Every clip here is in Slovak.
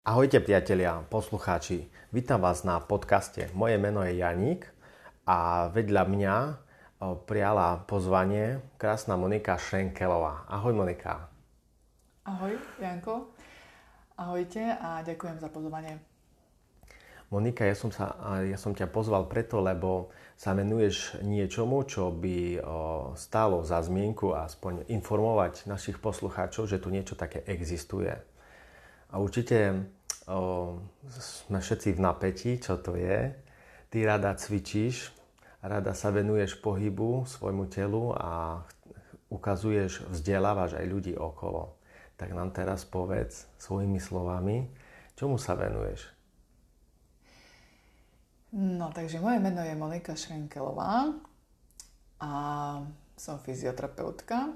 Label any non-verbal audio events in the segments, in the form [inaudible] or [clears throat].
Ahojte priatelia, poslucháči. Vítam vás na podcaste. Moje meno je Janík a vedľa mňa prijala pozvanie krásna Monika Šenkelová. Ahoj Monika. Ahoj Janko. Ahojte a ďakujem za pozvanie. Monika, ja som, sa, ja som ťa pozval preto, lebo sa venuješ niečomu, čo by stálo za zmienku a aspoň informovať našich poslucháčov, že tu niečo také existuje. A určite o, sme všetci v napätí, čo to je. Ty rada cvičíš, rada sa venuješ pohybu svojmu telu a ukazuješ, vzdelávaš aj ľudí okolo. Tak nám teraz povedz svojimi slovami, čomu sa venuješ? No, takže moje meno je Monika Šrenkelová a som fyzioterapeutka.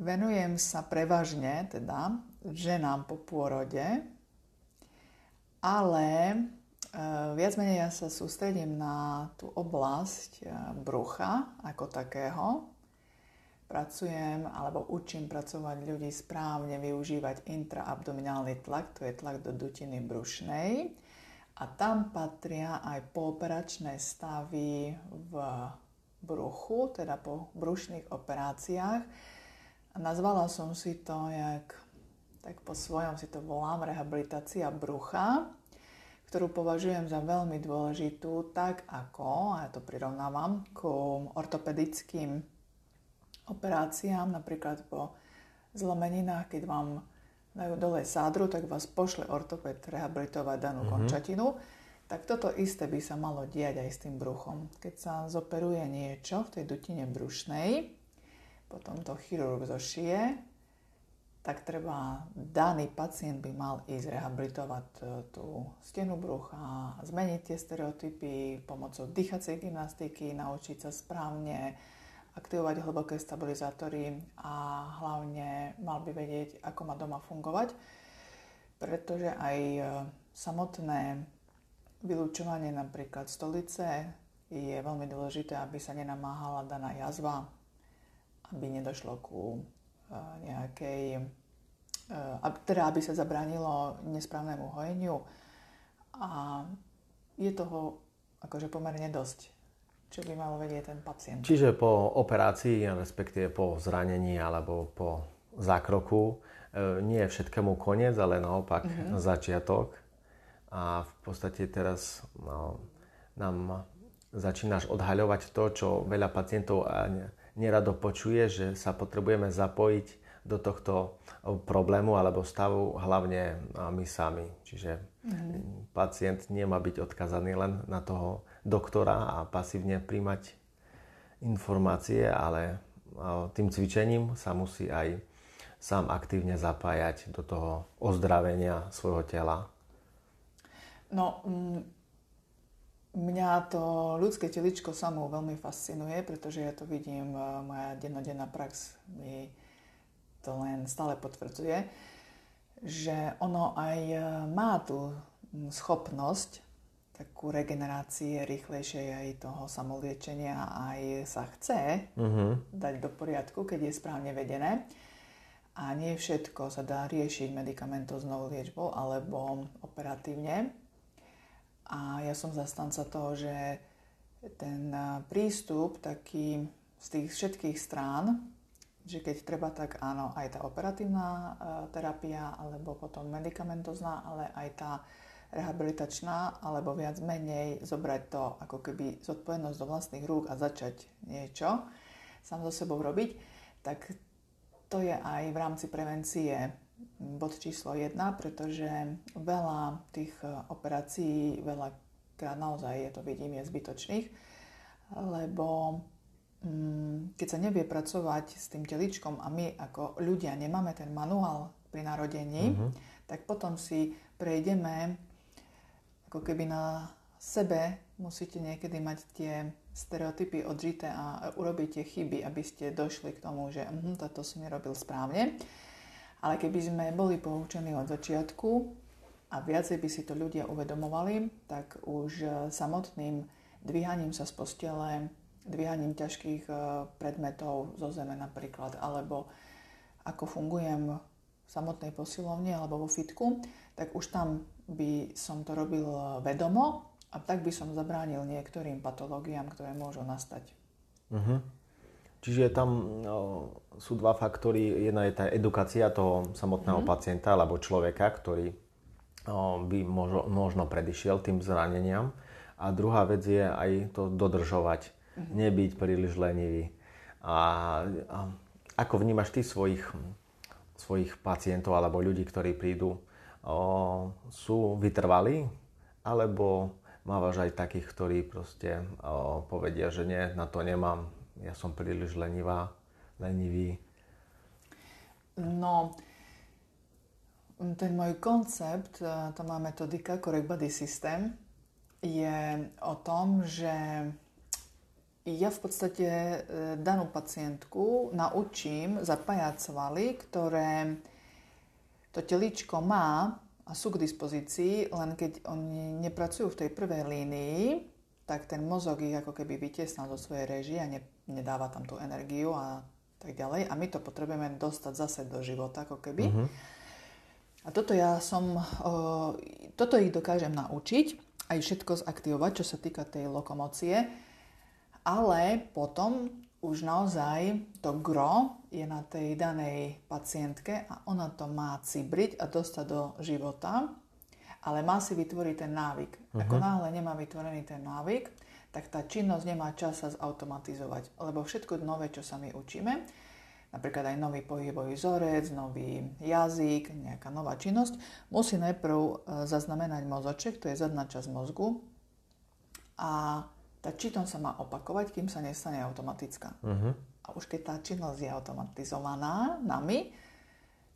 Venujem sa prevažne teda ženám po pôrode, ale e, viac menej ja sa sústredím na tú oblasť e, brucha ako takého. Pracujem alebo učím pracovať ľudí správne využívať intraabdominálny tlak, to je tlak do dutiny brušnej. A tam patria aj pooperačné stavy v bruchu, teda po brušných operáciách, Nazvala som si to, jak, tak po svojom si to volám, rehabilitácia brucha, ktorú považujem za veľmi dôležitú, tak ako, a ja to prirovnávam, ku ortopedickým operáciám, napríklad po zlomeninách, keď vám dajú dole sádru, tak vás pošle ortoped rehabilitovať danú mm-hmm. končatinu. Tak toto isté by sa malo diať aj s tým bruchom. Keď sa zoperuje niečo v tej dutine brušnej, potom to chirurg zošije, tak treba, daný pacient by mal ísť rehabilitovať e, tú stenu brucha, zmeniť tie stereotypy pomocou dýchacej gymnastiky, naučiť sa správne aktivovať hlboké stabilizátory a hlavne mal by vedieť, ako má doma fungovať, pretože aj e, samotné vylúčovanie napríklad stolice je veľmi dôležité, aby sa nenamáhala daná jazva aby nedošlo ku nejakej, eh, teda aby sa zabránilo nesprávnemu hojeniu. A je toho akože pomerne dosť, čo by malo vedieť ten pacient. Čiže po operácii, respektíve po zranení alebo po zákroku, eh, nie je všetkému koniec, ale naopak mm-hmm. začiatok. A v podstate teraz no, nám začínaš odhaľovať to, čo veľa pacientov nerado počuje, že sa potrebujeme zapojiť do tohto problému alebo stavu hlavne my sami. Čiže mm. pacient nemá byť odkazaný len na toho doktora a pasívne príjmať informácie, ale tým cvičením sa musí aj sám aktívne zapájať do toho ozdravenia svojho tela. No, Mňa to ľudské teličko samo veľmi fascinuje, pretože ja to vidím, e, moja dennodenná prax mi to len stále potvrdzuje, že ono aj e, má tú schopnosť takú regenerácie rýchlejšej aj toho samoliečenia aj sa chce uh-huh. dať do poriadku, keď je správne vedené. A nie všetko sa dá riešiť medicamentoznou liečbou alebo operatívne a ja som zastanca toho, že ten prístup taký z tých všetkých strán, že keď treba, tak áno, aj tá operatívna terapia, alebo potom medicamentozná, ale aj tá rehabilitačná, alebo viac menej zobrať to ako keby zodpovednosť do vlastných rúk a začať niečo sám so sebou robiť, tak to je aj v rámci prevencie bod číslo jedna, pretože veľa tých e, operácií, veľa naozaj je to vidím, je zbytočných, lebo mm, keď sa nevie pracovať s tým teličkom a my ako ľudia nemáme ten manuál pri narodení, uh-huh. tak potom si prejdeme ako keby na sebe musíte niekedy mať tie stereotypy odžité a urobiť tie chyby, aby ste došli k tomu, že uh, toto som nerobil správne. Ale keby sme boli poučení od začiatku a viacej by si to ľudia uvedomovali, tak už e, samotným dvíhaním sa z postele, dvíhaním ťažkých e, predmetov zo zeme napríklad, alebo ako fungujem v samotnej posilovni alebo vo fitku, tak už tam by som to robil vedomo a tak by som zabránil niektorým patológiám, ktoré môžu nastať. Uh-huh. Čiže tam no, sú dva faktory. Jedna je tá edukácia toho samotného uh-huh. pacienta alebo človeka, ktorý no, by možno, možno predišiel tým zraneniam. A druhá vec je aj to dodržovať, uh-huh. nebyť príliš lenivý. A, a ako vnímaš ty svojich, svojich pacientov alebo ľudí, ktorí prídu, o, sú vytrvalí alebo mávaš aj takých, ktorí proste o, povedia, že nie, na to nemám, ja som príliš lenivá, lenivý. No, ten môj koncept, e, to má metodika Correct Body System, je o tom, že ja v podstate e, danú pacientku naučím zapájať svaly, ktoré to teličko má a sú k dispozícii, len keď oni nepracujú v tej prvej línii, tak ten mozog ich ako keby vytiesnal do svojej režie a ne, nedáva tam tú energiu a tak ďalej. A my to potrebujeme dostať zase do života ako keby. Uh-huh. A toto ja som, o, toto ich dokážem naučiť, aj všetko zaktivovať, čo sa týka tej lokomócie, ale potom už naozaj to gro je na tej danej pacientke a ona to má cibriť a dostať do života, ale má si vytvoriť ten návyk. Uh-huh. Ako náhle nemá vytvorený ten návyk, tak tá činnosť nemá čas sa zautomatizovať. Lebo všetko nové, čo sa my učíme, napríklad aj nový pohybový vzorec, nový jazyk, nejaká nová činnosť, musí najprv e, zaznamenať mozoček, to je zadná časť mozgu, a tá činnosť sa má opakovať, kým sa nestane automatická. Uh-huh. A už keď tá činnosť je automatizovaná nami,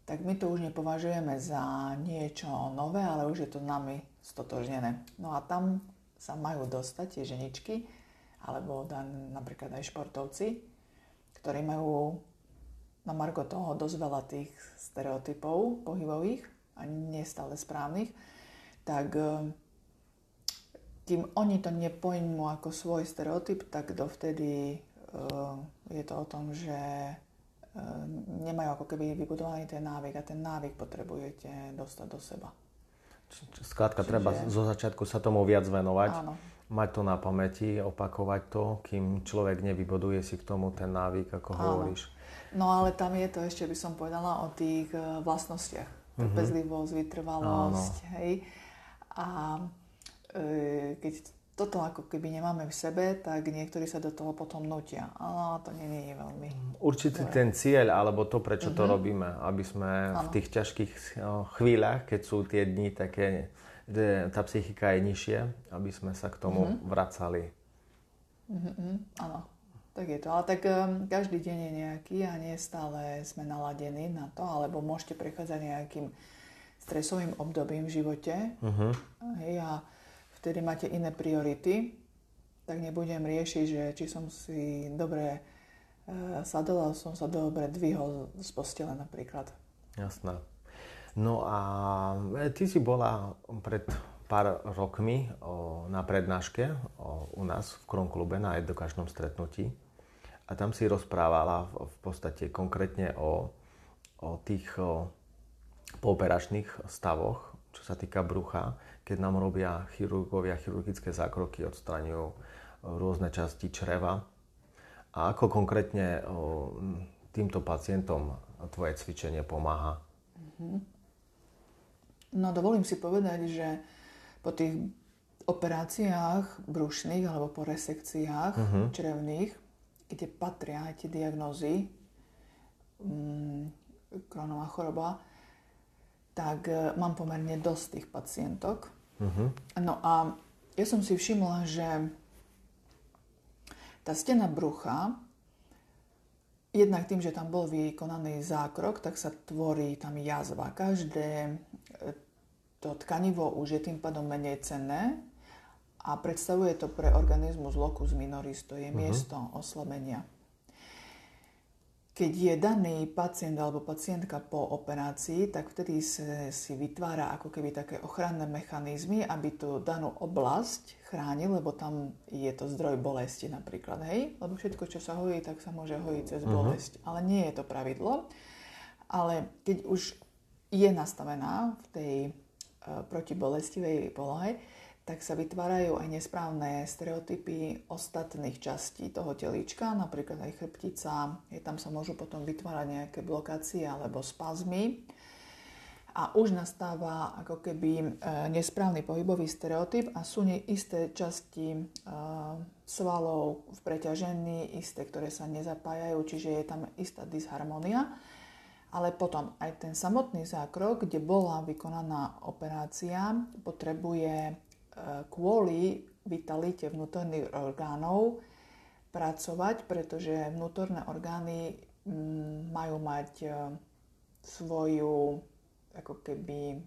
tak my to už nepovažujeme za niečo nové, ale už je to nami stotožnené. No a tam sa majú dostať tie ženičky, alebo napríklad aj športovci, ktorí majú na margo toho dosť veľa tých stereotypov pohybových a nestále správnych, tak kým oni to nepojmú ako svoj stereotyp, tak dovtedy uh, je to o tom, že nemajú ako keby vybudovaný ten návyk a ten návyk potrebujete dostať do seba. Skrátka, Čiže... treba zo začiatku sa tomu viac venovať, Áno. mať to na pamäti, opakovať to, kým človek nevybuduje si k tomu ten návyk, ako Áno. hovoríš. No ale tam je to ešte, by som povedala, o tých e, vlastnostiach. Mhm. Trpezlivosť, vytrvalosť, Áno. hej. A E, keď toto ako keby nemáme v sebe, tak niektorí sa do toho potom nutia. A to nie je veľmi... Určite dobré. ten cieľ, alebo to, prečo uh-huh. to mhm. robíme, aby sme ano. v tých ťažkých chvíľach, keď sú tie dni také, že tá psychika je nižšia, aby sme sa k tomu uh-huh. vracali. Uh-huh. Áno, tak je to. Ale tak um, každý deň je nejaký a nie stále sme naladení na to, alebo môžete prechádzať nejakým stresovým obdobím v živote. Uh-huh. Hej, a vtedy máte iné priority, tak nebudem riešiť, že či som si dobre e, sadol, som sa dobre dvihol z postele napríklad. Jasné. No a e, ty si bola pred pár rokmi o, na prednáške o, u nás v Kronklube na edukačnom stretnutí a tam si rozprávala v, v podstate konkrétne o, o tých o, pooperačných stavoch, čo sa týka brucha keď nám robia chirurgovia chirurgické zákroky, odstraňujú e, rôzne časti čreva. A ako konkrétne týmto pacientom tvoje cvičenie pomáha? Mhm. No dovolím si povedať, že po tých operáciách brušných alebo po resekciách uh-huh. črevných, kde patria aj tie diagnózy, mm, kronová choroba, tak e, mám pomerne dosť tých pacientok. Uh-huh. No a ja som si všimla, že tá stena brucha, jednak tým, že tam bol vykonaný zákrok, tak sa tvorí tam jazva. Každé e, to tkanivo už je tým pádom menej cenné a predstavuje to pre organizmus locus minoris, to je uh-huh. miesto oslabenia keď je daný pacient alebo pacientka po operácii, tak vtedy sa, si vytvára ako keby také ochranné mechanizmy, aby tú danú oblasť chránil, lebo tam je to zdroj bolesti napríklad, hej? Lebo všetko, čo sa hojí, tak sa môže hojiť cez uh-huh. bolesť. Ale nie je to pravidlo. Ale keď už je nastavená v tej proti bolestivej polohe, tak sa vytvárajú aj nesprávne stereotypy ostatných častí toho telíčka, napríklad aj chrbtica, je, tam sa môžu potom vytvárať nejaké blokácie alebo spazmy. A už nastáva ako keby e, nesprávny pohybový stereotyp a sú isté časti e, svalov v preťažení, isté, ktoré sa nezapájajú, čiže je tam istá disharmonia. Ale potom aj ten samotný zákrok, kde bola vykonaná operácia, potrebuje kvôli vitalite vnútorných orgánov pracovať, pretože vnútorné orgány mm, majú mať e, svoju ako keby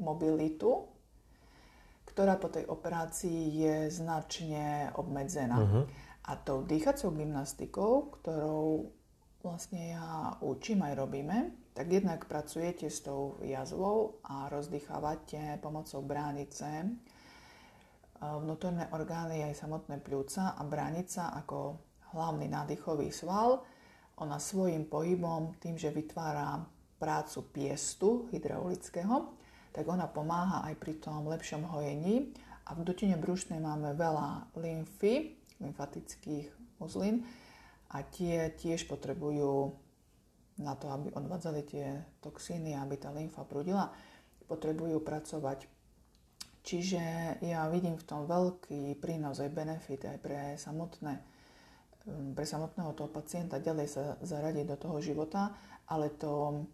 mobilitu, ktorá po tej operácii je značne obmedzená. Uh-huh. A tou dýchacou gymnastikou, ktorou vlastne ja učím aj robíme, tak jednak pracujete s tou jazvou a rozdýchávate pomocou bránice vnútorné orgány aj samotné pľúca a bránica ako hlavný nádychový sval. Ona svojim pohybom, tým, že vytvára prácu piestu hydraulického, tak ona pomáha aj pri tom lepšom hojení. A v dutine brušnej máme veľa lymfy, lymfatických uzlín a tie tiež potrebujú na to, aby odvádzali tie toxíny, aby tá lymfa prúdila, potrebujú pracovať Čiže ja vidím v tom veľký prínos aj benefit aj pre samotné um, pre samotného toho pacienta ďalej sa zaradiť do toho života, ale to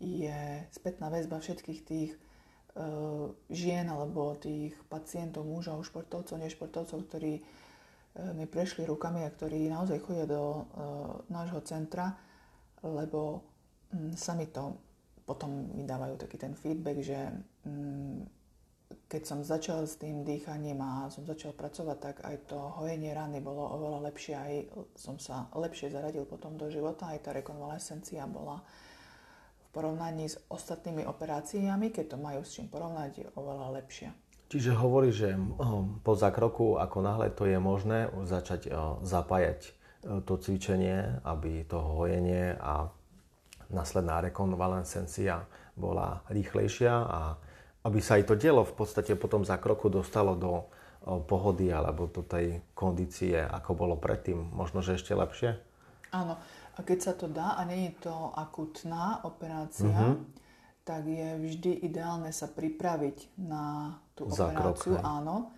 je spätná väzba všetkých tých uh, žien alebo tých pacientov, mužov, športovcov, nešportovcov, ktorí uh, mi prešli rukami a ktorí naozaj chodia do uh, nášho centra, lebo um, sami to potom mi dávajú taký ten feedback, že um, keď som začal s tým dýchaním a som začal pracovať, tak aj to hojenie rany bolo oveľa lepšie, aj som sa lepšie zaradil potom do života, aj tá rekonvalescencia bola v porovnaní s ostatnými operáciami, keď to majú s čím porovnať, oveľa lepšia. Čiže hovorí, že po zákroku, ako náhle to je možné, začať zapájať to cvičenie, aby to hojenie a následná rekonvalescencia bola rýchlejšia a aby sa aj to dielo v podstate potom za kroku dostalo do pohody alebo do tej kondície, ako bolo predtým, možno, že ešte lepšie? Áno, a keď sa to dá a nie je to akutná operácia, uh-huh. tak je vždy ideálne sa pripraviť na tú operáciu, áno,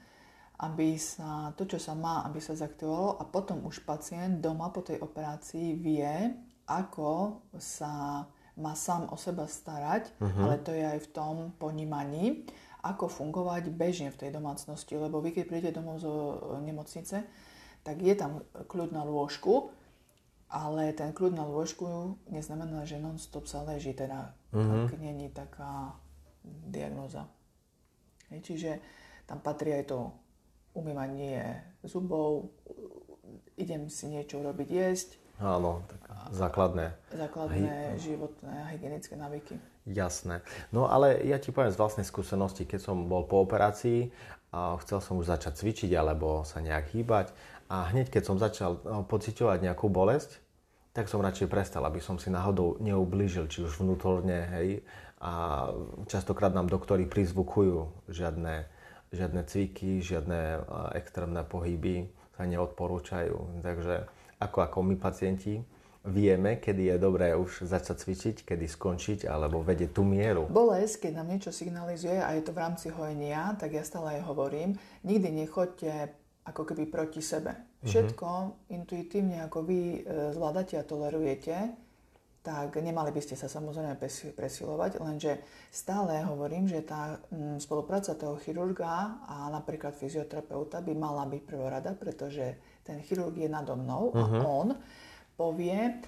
aby sa to, čo sa má, aby sa zaktivovalo. A potom už pacient doma po tej operácii vie, ako sa má sám o seba starať, uh-huh. ale to je aj v tom ponímaní, ako fungovať bežne v tej domácnosti. Lebo vy, keď prídete domov zo e, nemocnice, tak je tam kľud na lôžku, ale ten kľud na lôžku neznamená, že non-stop sa leží, teda uh-huh. tak není taká diagnoza. Čiže tam patrí aj to umývanie zubov, idem si niečo urobiť jesť, Áno, tak základné. Základné životné a hygienické návyky. Jasné. No ale ja ti poviem z vlastnej skúsenosti, keď som bol po operácii a chcel som už začať cvičiť alebo sa nejak hýbať a hneď keď som začal no, pociťovať nejakú bolesť, tak som radšej prestal, aby som si náhodou neublížil, či už vnútorne, hej. A častokrát nám doktori prizvukujú žiadne, žiadne cviky, žiadne extrémne pohyby sa neodporúčajú. Takže ako, ako my pacienti vieme, kedy je dobré už začať cvičiť, kedy skončiť alebo vedieť tú mieru. Bolesť, keď nám niečo signalizuje a je to v rámci hojenia, tak ja stále aj hovorím, nikdy nechoďte ako keby proti sebe. Mhm. Všetko mm-hmm. intuitívne, ako vy e, zvládate a tolerujete, tak nemali by ste sa samozrejme presilovať, lenže stále hovorím, že tá mm, spolupráca toho chirurga a napríklad fyzioterapeuta by mala byť prvorada, pretože ten chirurg je nado mnou uh-huh. a mhm. on povie,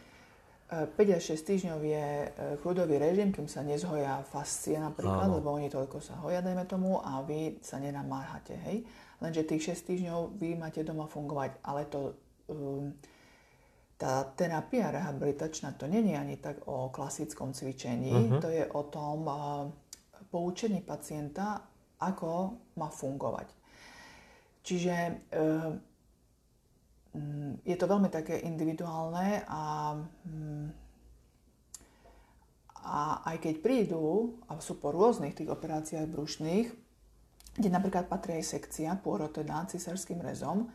5 e, až 6 týždňov je e, kľudový režim, kým sa nezhoja fascie napríklad, Áno. lebo oni toľko sa hoja, dajme tomu, a vy sa nenamáhate, hej. Lenže tých 6 týždňov vy máte doma fungovať, ale to, um, tá terapia rehabilitačná, to je ani tak o klasickom cvičení, uh-huh. to je o tom uh, poučení pacienta, ako má fungovať. Čiže uh, je to veľmi také individuálne a, mm, A aj keď prídu, a sú po rôznych tých operáciách brušných, kde napríklad patrí aj sekcia, pôrod teda cisárským rezom,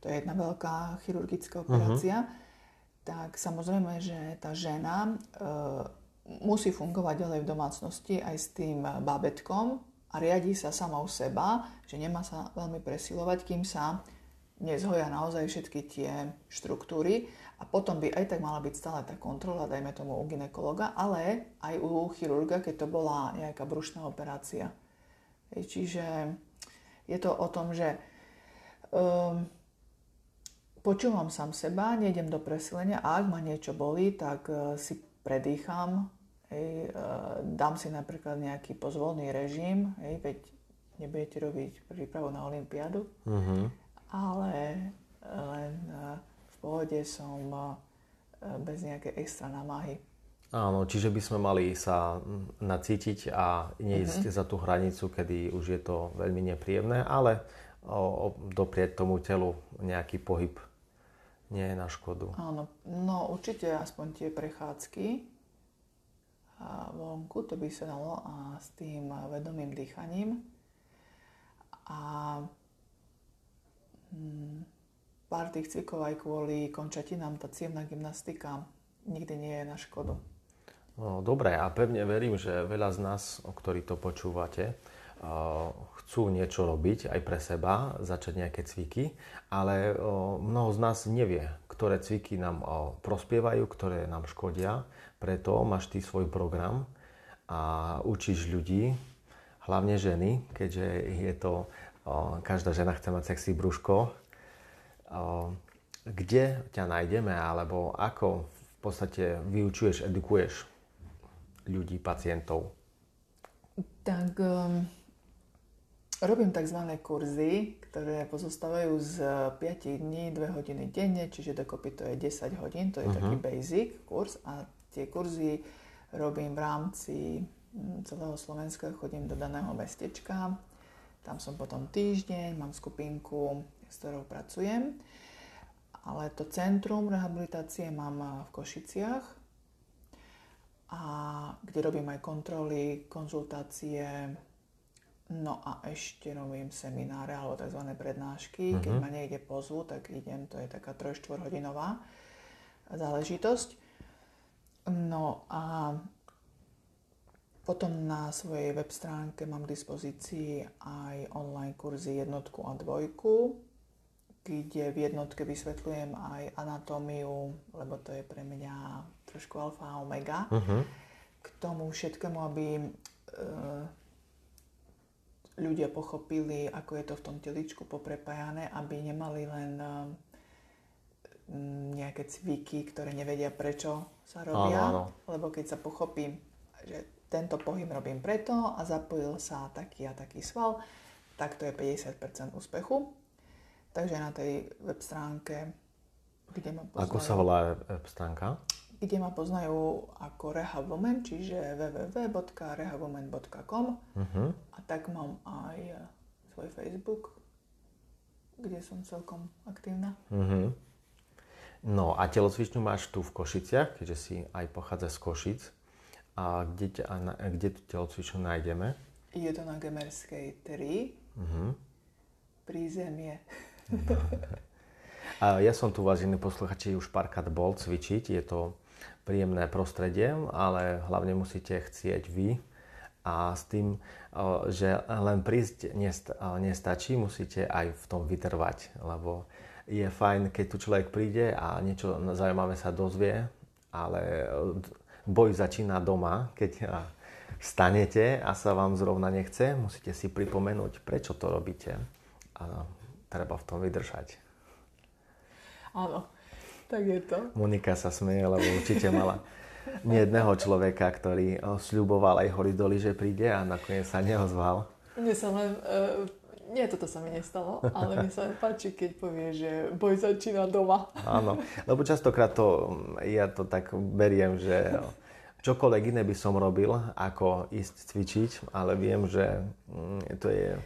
to je jedna veľká chirurgická operácia, uh-huh. tak samozrejme, že tá žena e, musí fungovať ďalej v domácnosti aj s tým bábetkom a riadi sa sama u seba, že nemá sa veľmi presilovať, kým sa nezhoja naozaj všetky tie štruktúry a potom by aj tak mala byť stále tá kontrola, dajme tomu u ginekologa, ale aj u chirurga, keď to bola nejaká brušná operácia. Čiže je to o tom, že um, počúvam sám seba, nejdem do presilenia a ak ma niečo bolí, tak uh, si predýcham, hej, uh, dám si napríklad nejaký pozvolný režim, hej, veď nebudete robiť prípravu na Olympiádu, uh-huh. Ale len uh, pohode, som e, bez nejakej extra namáhy. Áno, čiže by sme mali sa nacítiť a neísť mm-hmm. za tú hranicu, kedy už je to veľmi nepríjemné, ale o, o, doprieť tomu telu nejaký pohyb nie je na škodu. Áno, no určite aspoň tie prechádzky a vonku, to by sa dalo a s tým vedomým dýchaním. A pár tých cvikov aj kvôli končatinám, tá cievna gymnastika nikdy nie je na škodu. No, dobre, a pevne verím, že veľa z nás, o ktorí to počúvate, chcú niečo robiť aj pre seba, začať nejaké cviky, ale mnoho z nás nevie, ktoré cviky nám prospievajú, ktoré nám škodia. Preto máš ty svoj program a učíš ľudí, hlavne ženy, keďže je to, každá žena chce mať sexy brúško, kde ťa nájdeme, alebo ako v podstate vyučuješ, edukuješ ľudí, pacientov? Tak um, robím tzv. kurzy, ktoré pozostávajú z 5 dní, 2 hodiny denne, čiže dokopy to je 10 hodín, to je uh-huh. taký basic kurz a tie kurzy robím v rámci mm, celého Slovenska, chodím do daného mestečka, tam som potom týždeň, mám skupinku s ktorou pracujem. Ale to centrum rehabilitácie mám v Košiciach, a kde robím aj kontroly, konzultácie, no a ešte robím semináre alebo tzv. prednášky. Uh-huh. Keď mhm. ma niekde pozvu, tak idem, to je taká 3-4 hodinová záležitosť. No a potom na svojej web stránke mám k dispozícii aj online kurzy jednotku a dvojku kde v jednotke vysvetľujem aj anatómiu, lebo to je pre mňa trošku alfa a omega. Uh-huh. K tomu všetkému, aby e, ľudia pochopili, ako je to v tom teličku poprepájané, aby nemali len e, nejaké cviky, ktoré nevedia, prečo sa robia. Áno, áno. Lebo keď sa pochopí, že tento pohyb robím preto a zapojil sa taký a taký sval, tak to je 50% úspechu. Takže na tej web stránke, kde ma poznajú... Ako sa volá web stránka? Kde ma poznajú ako Rehabwoman, čiže www.rehabwoman.com uh-huh. Mhm. a tak mám aj eh, svoj Facebook, kde som celkom aktívna. Uh-huh. No a telocvičňu máš tu v Košiciach, keďže si aj pochádza z Košic. A kde, ťa, kde tú telocvičňu nájdeme? Je to na Gemerskej 3. Uh-huh. Prízemie. A ja som tu, vážení posluchači, už párkrát bol cvičiť. Je to príjemné prostredie, ale hlavne musíte chcieť vy. A s tým, že len prísť nestačí, musíte aj v tom vytrvať. Lebo je fajn, keď tu človek príde a niečo zaujímavé sa dozvie, ale boj začína doma, keď stanete a sa vám zrovna nechce, musíte si pripomenúť, prečo to robíte. A treba v tom vydržať. Áno, tak je to. Monika sa smeje, lebo určite mala nie jedného človeka, ktorý sľuboval aj hory doli, že príde a nakoniec sa neozval. Mne sa len, uh, nie, toto sa mi nestalo, ale mi sa páči, keď povie, že boj začína doma. Áno, lebo častokrát to, ja to tak beriem, že čokoľvek iné by som robil, ako ísť cvičiť, ale viem, že mm, to je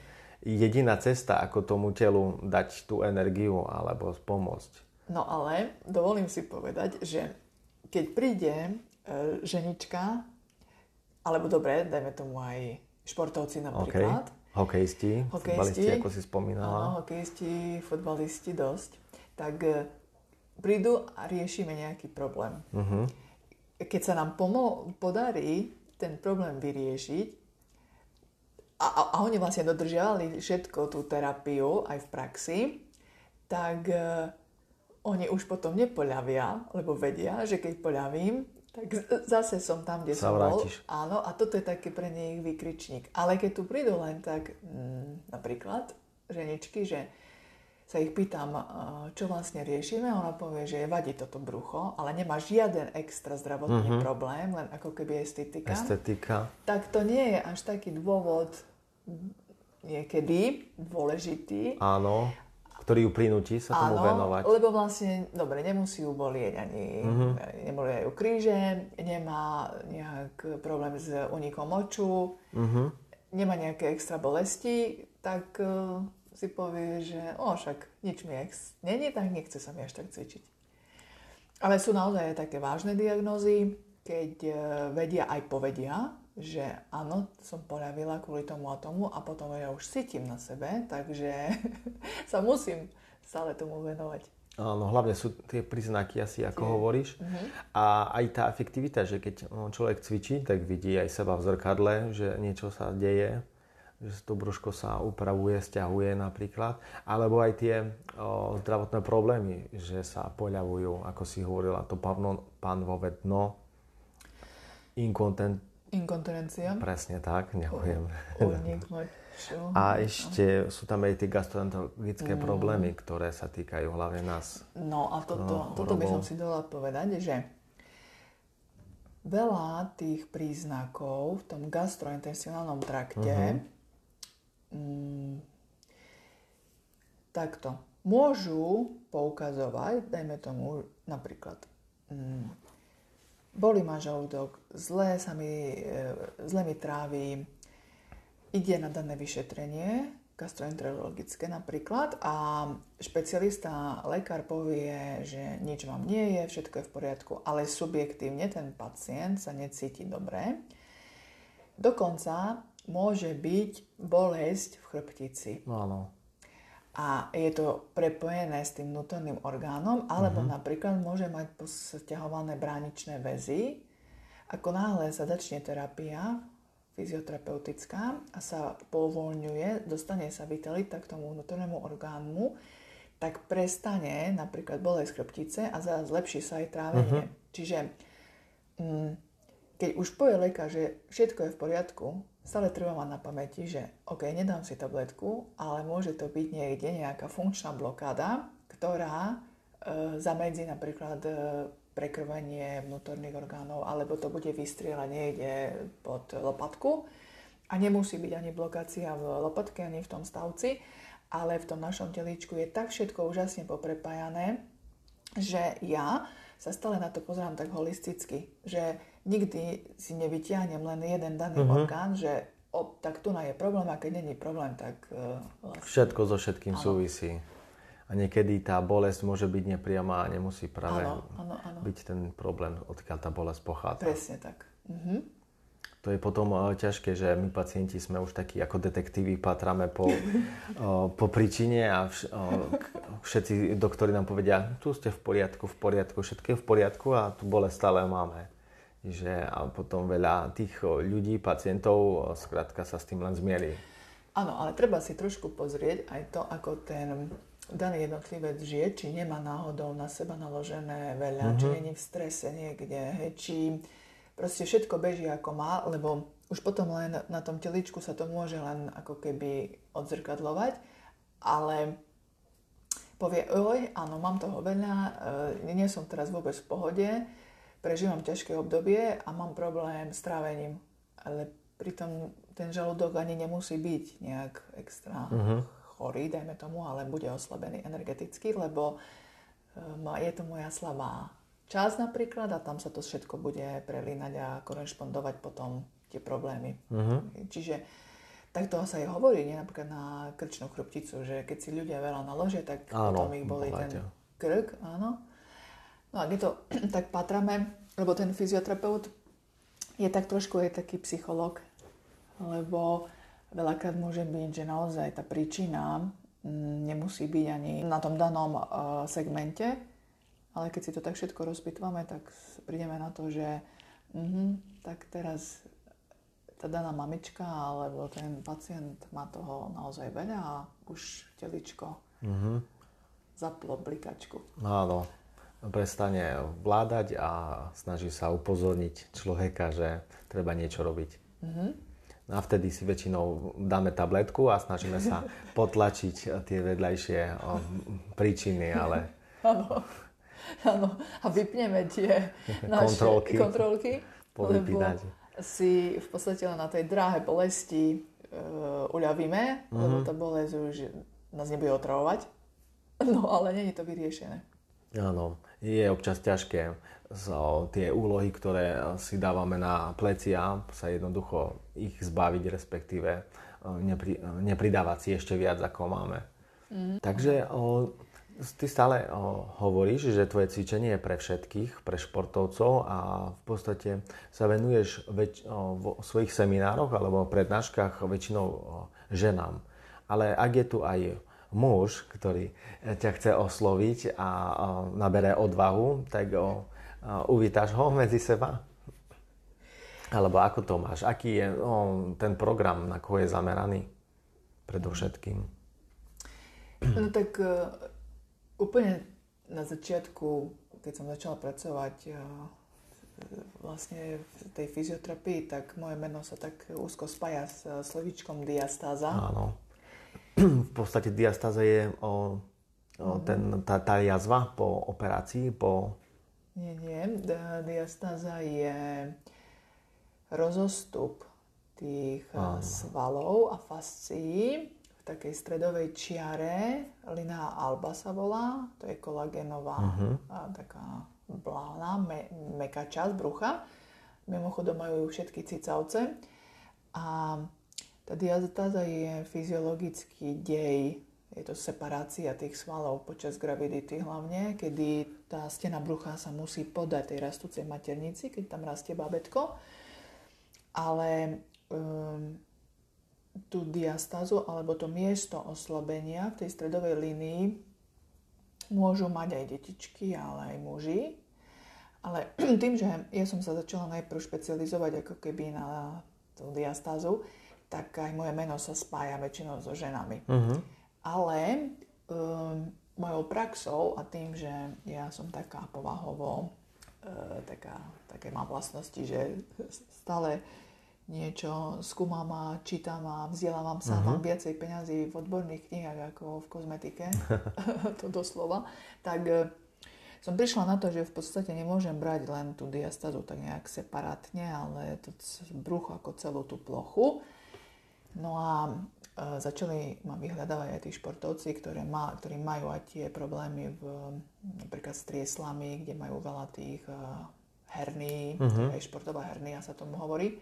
jediná cesta, ako tomu telu dať tú energiu alebo pomôcť. No ale dovolím si povedať, že keď príde e, ženička alebo dobre, dajme tomu aj športovci napríklad. Okay. Hokejisti, hokejisti, ako si spomínala. Áno, hokejisti, futbalisti dosť. Tak e, prídu a riešime nejaký problém. Uh-huh. Keď sa nám pomo- podarí ten problém vyriešiť a, a, a oni vlastne dodržiavali všetko tú terapiu aj v praxi, tak uh, oni už potom nepoľavia, lebo vedia, že keď poľavím, tak zase som tam, kde sa som vrátiš. bol. Áno, a toto je taký pre nich vykričník. Ale keď tu prídu len tak, mm, napríklad, ženičky, že sa ich pýtam, čo vlastne riešime, ona povie, že vadí toto brucho, ale nemá žiaden extra zdravotný uh-huh. problém, len ako keby estetika. Estetika. Tak to nie je až taký dôvod niekedy dôležitý. Áno ktorý ju prinúti sa tomu Áno, venovať. lebo vlastne, dobre, nemusí ju bolieť ani, mm-hmm. nebolieť ju kríže, nemá nejak problém s unikom moču, mm-hmm. nemá nejaké extra bolesti, tak uh, si povie, že o, však nič mi ex není, tak nechce sa mi až tak cvičiť. Ale sú naozaj také vážne diagnózy, keď uh, vedia aj povedia, že áno, som poľavila kvôli tomu a tomu a potom ja už cítim na sebe, takže [laughs] sa musím stále tomu venovať. Áno, hlavne sú tie príznaky asi, ako tie. hovoríš. Uh-huh. A aj tá efektivita, že keď človek cvičí, tak vidí aj seba v zrkadle, že niečo sa deje, že to brúško sa upravuje, stiahuje napríklad. Alebo aj tie o, zdravotné problémy, že sa poľavujú, ako si hovorila, to pánvové dno, inkontent, Inkontinencia. Presne tak, nehujem. A ešte sú tam aj tie gastroenterologické mm. problémy, ktoré sa týkajú hlavne nás. No a toto, no, toto by som si dala povedať, že veľa tých príznakov v tom gastrointestinálnom trakte uh-huh. mm, takto môžu poukazovať, dajme tomu napríklad mm, boli ma žalúdok, zle, sa mi, e, zle mi trávi, ide na dané vyšetrenie, gastroenterologické napríklad a špecialista, lekár povie, že nič vám nie je, všetko je v poriadku, ale subjektívne ten pacient sa necíti dobre. Dokonca môže byť bolesť v chrbtici. Áno a je to prepojené s tým vnútorným orgánom, alebo uh-huh. napríklad môže mať posťahované bráničné väzy. Ako náhle sa začne terapia fyzioterapeutická a sa povoľňuje, dostane sa vitalita k tomu vnútornému orgánu, tak prestane napríklad bolesť chrbtice a zlepší sa aj trávenie. Uh-huh. Čiže mm, keď už povie lekár, že všetko je v poriadku, stále treba mať na pamäti, že OK, nedám si tabletku, ale môže to byť niekde nejaká funkčná blokáda, ktorá e, zamedzí napríklad e, prekrvenie vnútorných orgánov, alebo to bude vystrieľať niekde pod lopatku. A nemusí byť ani blokácia v lopatke, ani v tom stavci, ale v tom našom telíčku je tak všetko úžasne poprepájané, že ja sa stále na to pozerám tak holisticky, že nikdy si nevyťahnem len jeden daný uh-huh. orgán, že o, tak tu je problém a keď není problém, tak... Uh. Všetko so všetkým ano. súvisí. A niekedy tá bolesť môže byť nepriama a nemusí práve ano, ano, ano. byť ten problém, odkiaľ tá bolesť pochádza. Presne tak. Uh-huh. To je potom uh, ťažké, že my pacienti sme už takí ako detektívy, patrame po, uh, [laughs] po príčine a vš, uh, všetci doktori nám povedia, tu ste v poriadku, v poriadku, všetko je v poriadku a tu bolesť stále máme že a potom veľa tých ľudí, pacientov, skrátka sa s tým len zmierí. Áno, ale treba si trošku pozrieť aj to, ako ten daný jednotlivec žije, či nemá náhodou na seba naložené veľa, mm-hmm. či mhm. není v strese niekde, hej, či proste všetko beží ako má, lebo už potom len na tom teličku sa to môže len ako keby odzrkadlovať, ale povie, oj, áno, mám toho veľa, e, nie som teraz vôbec v pohode, prežívam ťažké obdobie a mám problém s trávením. Ale pritom ten žalúdok ani nemusí byť nejak extra uh-huh. chorý, dajme tomu, ale bude oslabený energeticky, lebo um, je to moja slabá časť napríklad a tam sa to všetko bude prelínať a korešpondovať potom tie problémy. Uh-huh. Čiže takto sa aj hovorí, nie napríklad na krčnú chrbticu, že keď si ľudia veľa naložia, tak áno, potom ich boli ten krk, áno. No a keď to [clears throat] tak patrame, lebo ten fyzioterapeut je tak trošku aj taký psycholog, lebo veľakrát môže byť, že naozaj tá príčina mm, nemusí byť ani na tom danom uh, segmente, ale keď si to tak všetko rozpitvame, tak prídeme na to, že uh-huh, tak teraz tá daná mamička alebo ten pacient má toho naozaj veľa a už teličko uh-huh. zaplo blikačku. Áno, prestane vládať a snaží sa upozorniť človeka, že treba niečo robiť. Uh-huh. A vtedy si väčšinou dáme tabletku a snažíme sa [laughs] potlačiť tie vedľajšie príčiny, ale... [laughs] Áno, áno. A vypneme tie [laughs] naše kontrolky, kontrolky lebo si v podstate len na tej dráhe bolesti uh, uľavíme, mm-hmm. lebo tá bolesť už nás nebude otravovať. No ale není to vyriešené. Áno, je občas ťažké so, tie úlohy, ktoré si dávame na plecia, sa jednoducho ich zbaviť, respektíve e, nepri, nepridávať si ešte viac, ako máme. Mm. Takže o, ty stále o, hovoríš, že tvoje cvičenie je pre všetkých, pre športovcov a v podstate sa venuješ väč, o, vo svojich seminároch alebo prednáškach väčšinou o, ženám. Ale ak je tu aj muž, ktorý ťa chce osloviť a nabere odvahu, tak o, uvítaš ho medzi seba? Alebo ako to máš? Aký je o, ten program, na koho je zameraný predovšetkým? No tak uh, úplne na začiatku, keď som začala pracovať vlastne v tej fyzioterapii, tak moje meno sa tak úzko spája s slovíčkom diastáza. Áno v podstate diastáza je o, o ten, tá, tá jazva po operácii, po... Nie, nie. Diastáza je rozostup tých Áno. svalov a fascií v takej stredovej čiare. Lina alba sa volá, to je kolagénová uh-huh. taká blána, me, meká časť brucha. Mimochodom majú všetky cicavce. A tá diazatáza je fyziologický dej, je to separácia tých svalov počas gravidity hlavne, kedy tá stena brucha sa musí podať tej rastúcej maternici, keď tam rastie babetko. Ale um, tú diastázu alebo to miesto oslabenia v tej stredovej línii môžu mať aj detičky, ale aj muži. Ale [clears throat] tým, že ja som sa začala najprv špecializovať ako keby na tú diastázu, tak aj moje meno sa spája väčšinou so ženami. Uh-huh. Ale um, mojou praxou a tým, že ja som taká povahovo, uh, taká, také mám vlastnosti, že stále niečo skúmam a čítam a vzdelávam sa, uh-huh. mám viacej peňazí v odborných knihách ako v kozmetike, [laughs] to doslova, tak uh, som prišla na to, že v podstate nemôžem brať len tú diastazu tak nejak separátne, ale to brucho ako celú tú plochu. No a e, začali ma vyhľadávať aj tí športovci, ktoré má, ktorí majú aj tie problémy v, napríklad s trieslami, kde majú veľa tých e, herní, uh-huh. aj športová hernia sa tomu hovorí.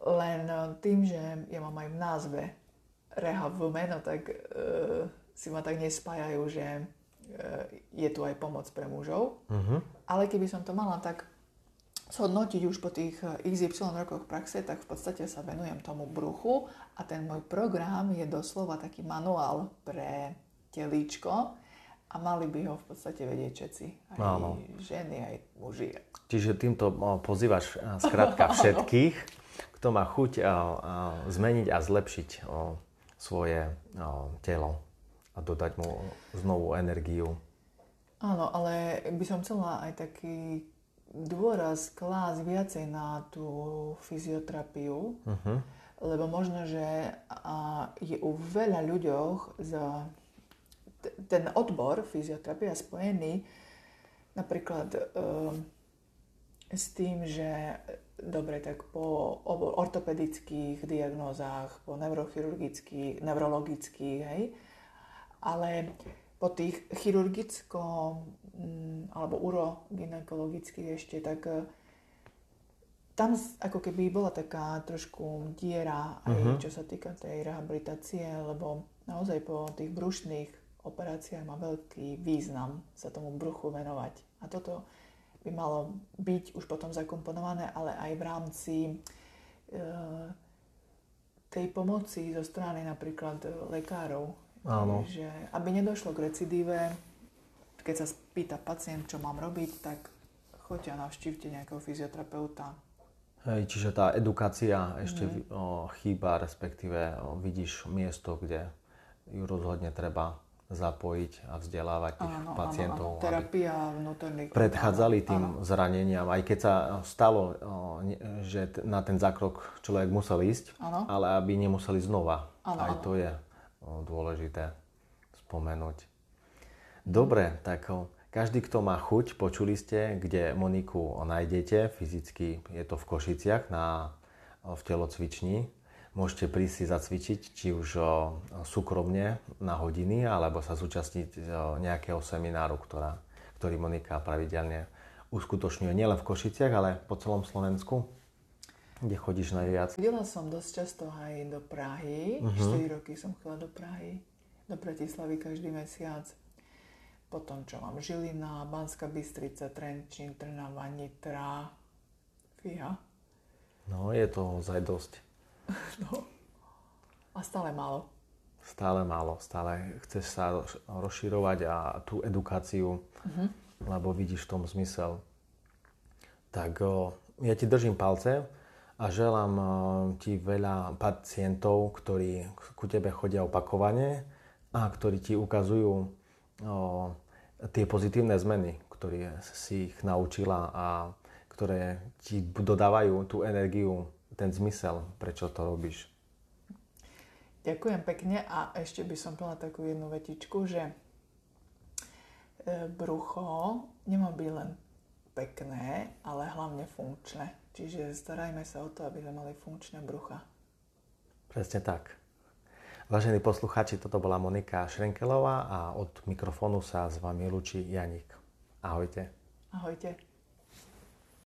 Len e, tým, že ja mám aj v názve rehab meno, tak e, si ma tak nespájajú, že e, je tu aj pomoc pre mužov. Uh-huh. Ale keby som to mala tak zhodnotiť už po tých eh, XY rokoch praxe, tak v podstate sa venujem tomu bruchu a ten môj program je doslova taký manuál pre telíčko a mali by ho v podstate vedieť všetci. Aj Áno. ženy, aj muži. Čiže týmto pozývaš eh, skrátka [laughs] [laughs] všetkých, kto má chuť zmeniť a zlepšiť svoje telo a dodať mu znovu energiu. Áno, ale by som chcela aj taký dôraz klásť viacej na tú fyzioterapiu, uh-huh. lebo možno, že a, je u veľa ľuďoch za t- ten odbor fyzioterapia spojený napríklad e, s tým, že dobre, tak po ortopedických diagnózach, po neurochirurgických, neurologických, hej, ale po tých chirurgicko mm, alebo urogynekologických ešte, tak e, tam ako keby bola taká trošku diera aj uh-huh. čo sa týka tej rehabilitácie, lebo naozaj po tých brušných operáciách má veľký význam sa tomu bruchu venovať. A toto by malo byť už potom zakomponované, ale aj v rámci e, tej pomoci zo strany napríklad lekárov. Áno. Že aby nedošlo k recidíve, keď sa spýta pacient, čo mám robiť, tak choďte a navštívte nejakého fyzioterapeuta. Hej, čiže tá edukácia ešte mm. o, chýba, respektíve o, vidíš miesto, kde ju rozhodne treba zapojiť a vzdelávať tých áno, pacientov. Áno, áno. Terapia vnútorných. Predchádzali tým áno. zraneniam, aj keď sa stalo, že na ten zákrok človek musel ísť, áno. ale aby nemuseli znova. Áno, aj áno. to je dôležité spomenúť. Dobre, tak každý, kto má chuť, počuli ste, kde Moniku nájdete fyzicky, je to v Košiciach na, v telocvični Môžete prísť si zacvičiť, či už súkromne na hodiny, alebo sa zúčastniť nejakého semináru, ktorá, ktorý Monika pravidelne uskutočňuje nielen v Košiciach, ale po celom Slovensku. Kde chodíš najviac? Chodila som dosť často aj do Prahy. Uh-huh. Mhm. 4 roky som chodila do Prahy. Do Bratislavy každý mesiac. Potom, čo mám Žilina, Banská Bystrica, Trenčín, Trnava, Nitra. Fíha. No, je to ozaj dosť. [laughs] No. A stále málo. Stále málo. Stále chceš sa rozširovať a tú edukáciu, uh-huh. lebo vidíš v tom zmysel. Tak o, ja ti držím palce a želám o, ti veľa pacientov, ktorí ku tebe chodia opakovane a ktorí ti ukazujú o, tie pozitívne zmeny, ktoré si ich naučila a ktoré ti dodávajú tú energiu ten zmysel, prečo to robíš. Ďakujem pekne a ešte by som povedala takú jednu vetičku, že e, brucho nemá byť len pekné, ale hlavne funkčné. Čiže starajme sa o to, aby sme mali funkčné brucha. Presne tak. Vážení posluchači, toto bola Monika Šrenkelová a od mikrofónu sa s vami lučí Janik. Ahojte. Ahojte.